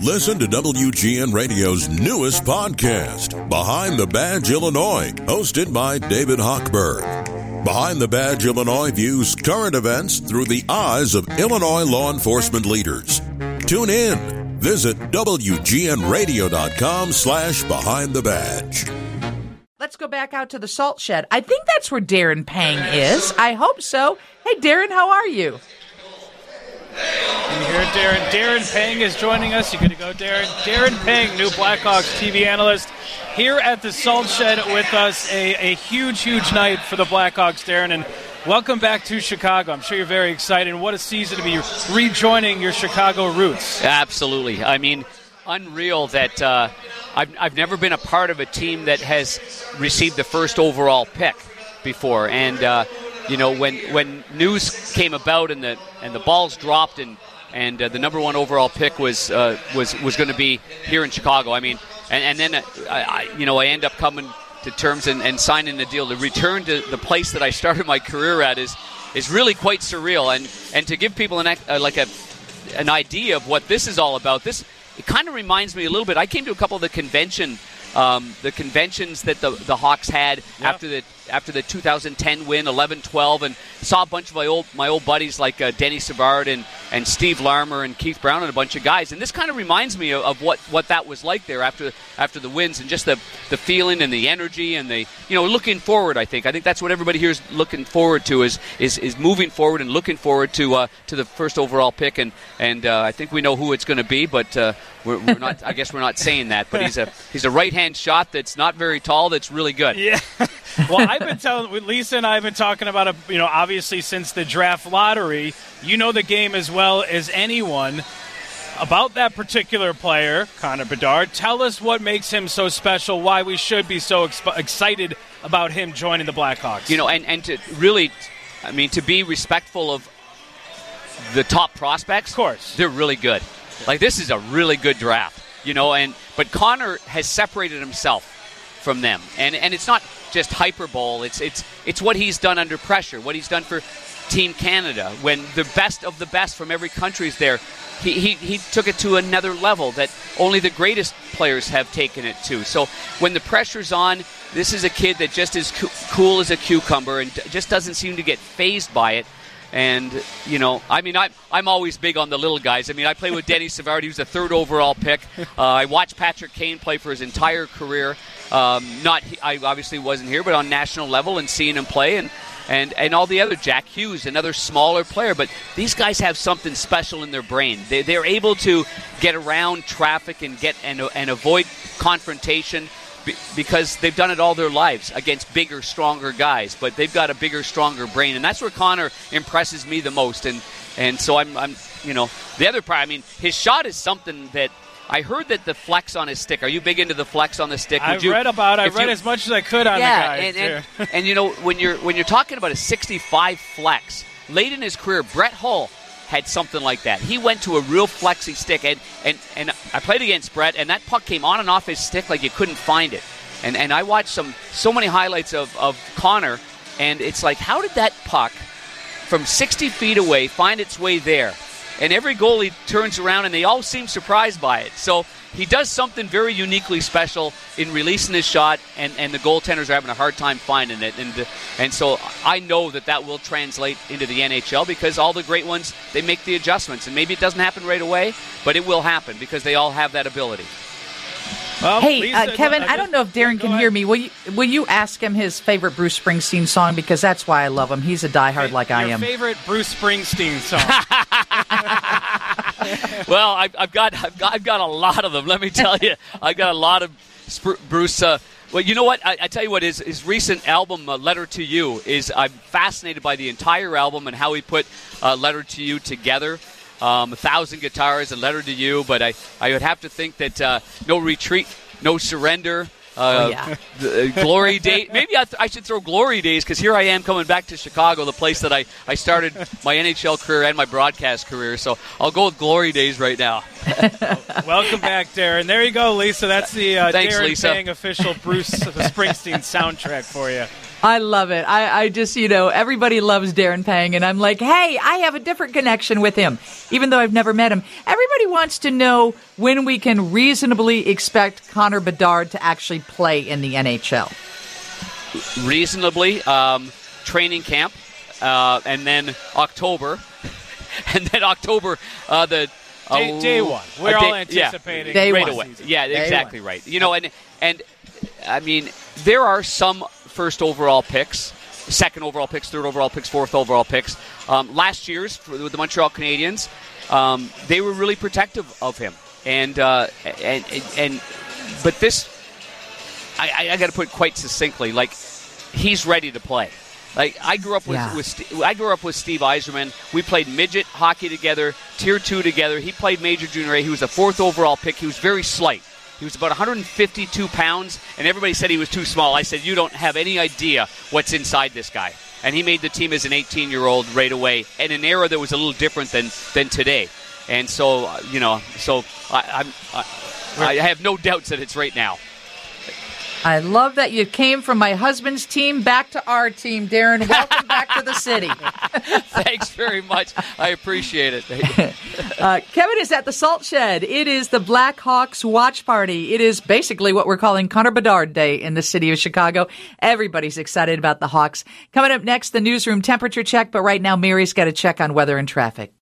Listen to WGN Radio's newest podcast, Behind the Badge Illinois, hosted by David Hochberg. Behind the Badge Illinois views current events through the eyes of Illinois law enforcement leaders. Tune in. Visit WGNRadio.com slash Behind the Badge. Let's go back out to the salt shed. I think that's where Darren Pang is. I hope so. Hey, Darren, how are you? You hear Darren. Darren Pang is joining us. You good to go, Darren? Darren Pang, new Blackhawks TV analyst, here at the Salt Shed with us. A, a huge, huge night for the Blackhawks, Darren. And welcome back to Chicago. I'm sure you're very excited. And What a season to be rejoining your Chicago roots. Absolutely. I mean, unreal that uh, I've, I've never been a part of a team that has received the first overall pick before. And, uh, you know, when, when news came about and the, and the balls dropped and, and uh, the number one overall pick was, uh, was, was going to be here in Chicago, I mean, and, and then, uh, I, I, you know, I end up coming to terms and, and signing the deal. To return to the place that I started my career at is, is really quite surreal. And, and to give people an, uh, like a, an idea of what this is all about, this it kind of reminds me a little bit. I came to a couple of the convention, um, the conventions that the the Hawks had Yeah. after the after the 2010 win, 11-12, and saw a bunch of my old my old buddies like uh, Denny Savard and, and Steve Larmer and Keith Brown and a bunch of guys. And this kind of reminds me of, of what, what that was like there after after the wins and just the the feeling and the energy and the you know looking forward. I think I think that's what everybody here is looking forward to is is, is moving forward and looking forward to uh, to the first overall pick. And and uh, I think we know who it's going to be, but. Uh, we're, we're not. I guess we're not saying that, but he's a he's a right hand shot that's not very tall. That's really good. Yeah. Well, I've been telling Lisa and I have been talking about it. You know, obviously since the draft lottery, you know the game as well as anyone. About that particular player, Connor Bedard, tell us what makes him so special. Why we should be so exp- excited about him joining the Blackhawks. you know, and, and to really, I mean, to be respectful of the top prospects, Of course. they're really good. Like this is a really good draft, you know. And but Connor has separated himself from them, and and it's not just hyperbole. It's it's it's what he's done under pressure, what he's done for Team Canada when the best of the best from every country is there. He, he, he took it to another level that only the greatest players have taken it to. So when the pressure's on, this is a kid that just is coo- cool as a cucumber and just doesn't seem to get phased by it. And you know, I mean, I'm I'm always big on the little guys. I mean, I played with Denny Savard. He was a third overall pick. Uh, I watched Patrick Kane play for his entire career. Um, not, I obviously wasn't here, but on national level and seeing him play, and and and all the other Jack Hughes, another smaller player. But these guys have something special in their brain. They, they're able to get around traffic and get and and avoid confrontation be- because they've done it all their lives against bigger, stronger guys. But they've got a bigger, stronger brain, and that's where Connor impresses me the most. And and so I'm, I'm you know, the other part. I mean, his shot is something that. I heard that the flex on his stick. Are you big into the flex on the stick? I Would you- read about. I read you- as much as I could on yeah, the guy. and, and, too. and you know when you're when you're talking about a 65 flex late in his career, Brett Hull had something like that. He went to a real flexy stick, and and and I played against Brett, and that puck came on and off his stick like you couldn't find it. And and I watched some so many highlights of of Connor, and it's like how did that puck from 60 feet away find its way there? And every goalie turns around and they all seem surprised by it. So he does something very uniquely special in releasing his shot, and, and the goaltenders are having a hard time finding it. And and so I know that that will translate into the NHL because all the great ones they make the adjustments, and maybe it doesn't happen right away, but it will happen because they all have that ability. Well, Hey, Lisa, uh, Kevin, I just- don't know if Darren can hear me. Will you, will you ask him his favorite Bruce Springsteen song? Because that's why I love him. He's a diehard like I Your am. favorite Bruce Springsteen song? well, I've, I've got I've got I've got a lot of them. Let me tell you, I've got a lot of Spr- Bruce. Uh, well, you know what? I, I tell you what. His his recent album, uh, "Letter to You," is I'm fascinated by the entire album and how he put uh, "Letter to You" together. Um, a thousand guitars, a letter to you, but I, I would have to think that uh, no retreat, no surrender. Uh, Oh, yeah. the, uh, glory days. Maybe I, th- I should throw glory days because here I am coming back to Chicago, the place that I, I started my NHL career and my broadcast career. So I'll go with glory days right now. Welcome back, Darren. There you go, Lisa. That's the uh, Thanks, Darren Lisa. Pang official Bruce Springsteen soundtrack for you. I love it. I, I just, you know, everybody loves Darren Pang, and I'm like, hey, I have a different connection with him, even though I've never met him. Everybody wants to know when we can reasonably expect Connor Bedard to actually play in the NHL. Reasonably, um, training camp, uh, and then October, and then October, uh, the day, day one. We're day, all anticipating yeah, day right one. away. Yeah, Day exactly one. right. You know, and and I mean, there are some first overall picks, second overall picks, third overall picks, fourth overall picks. Um, last year's with the Montreal Canadiens, um, they were really protective of him, and uh, and, and and but this, I, I, got to put it quite succinctly, like he's ready to play. Like I grew up with, Yeah. with I grew up with Steve Yzerman. We played midget hockey together, tier two together. He played major junior A. He was a fourth overall pick. He was very slight. He was about 152 pounds, and everybody said he was too small. I said, "You don't have any idea what's inside this guy." And he made the team as an 18-year-old right away, in an era that was a little different than than today. And so, uh, you know, so I, I'm. I, I have no doubts that it's right now. I love that you came from my husband's team back to our team, Darren. Welcome back to the city. Thanks very much. I appreciate it. Uh, Kevin is at the Salt Shed. It is the Blackhawks watch party. It is basically what we're calling Connor Bedard Day in the city of Chicago. Everybody's excited about the Hawks. Coming up next, the newsroom temperature check, but right now, Mary's got a check on weather and traffic.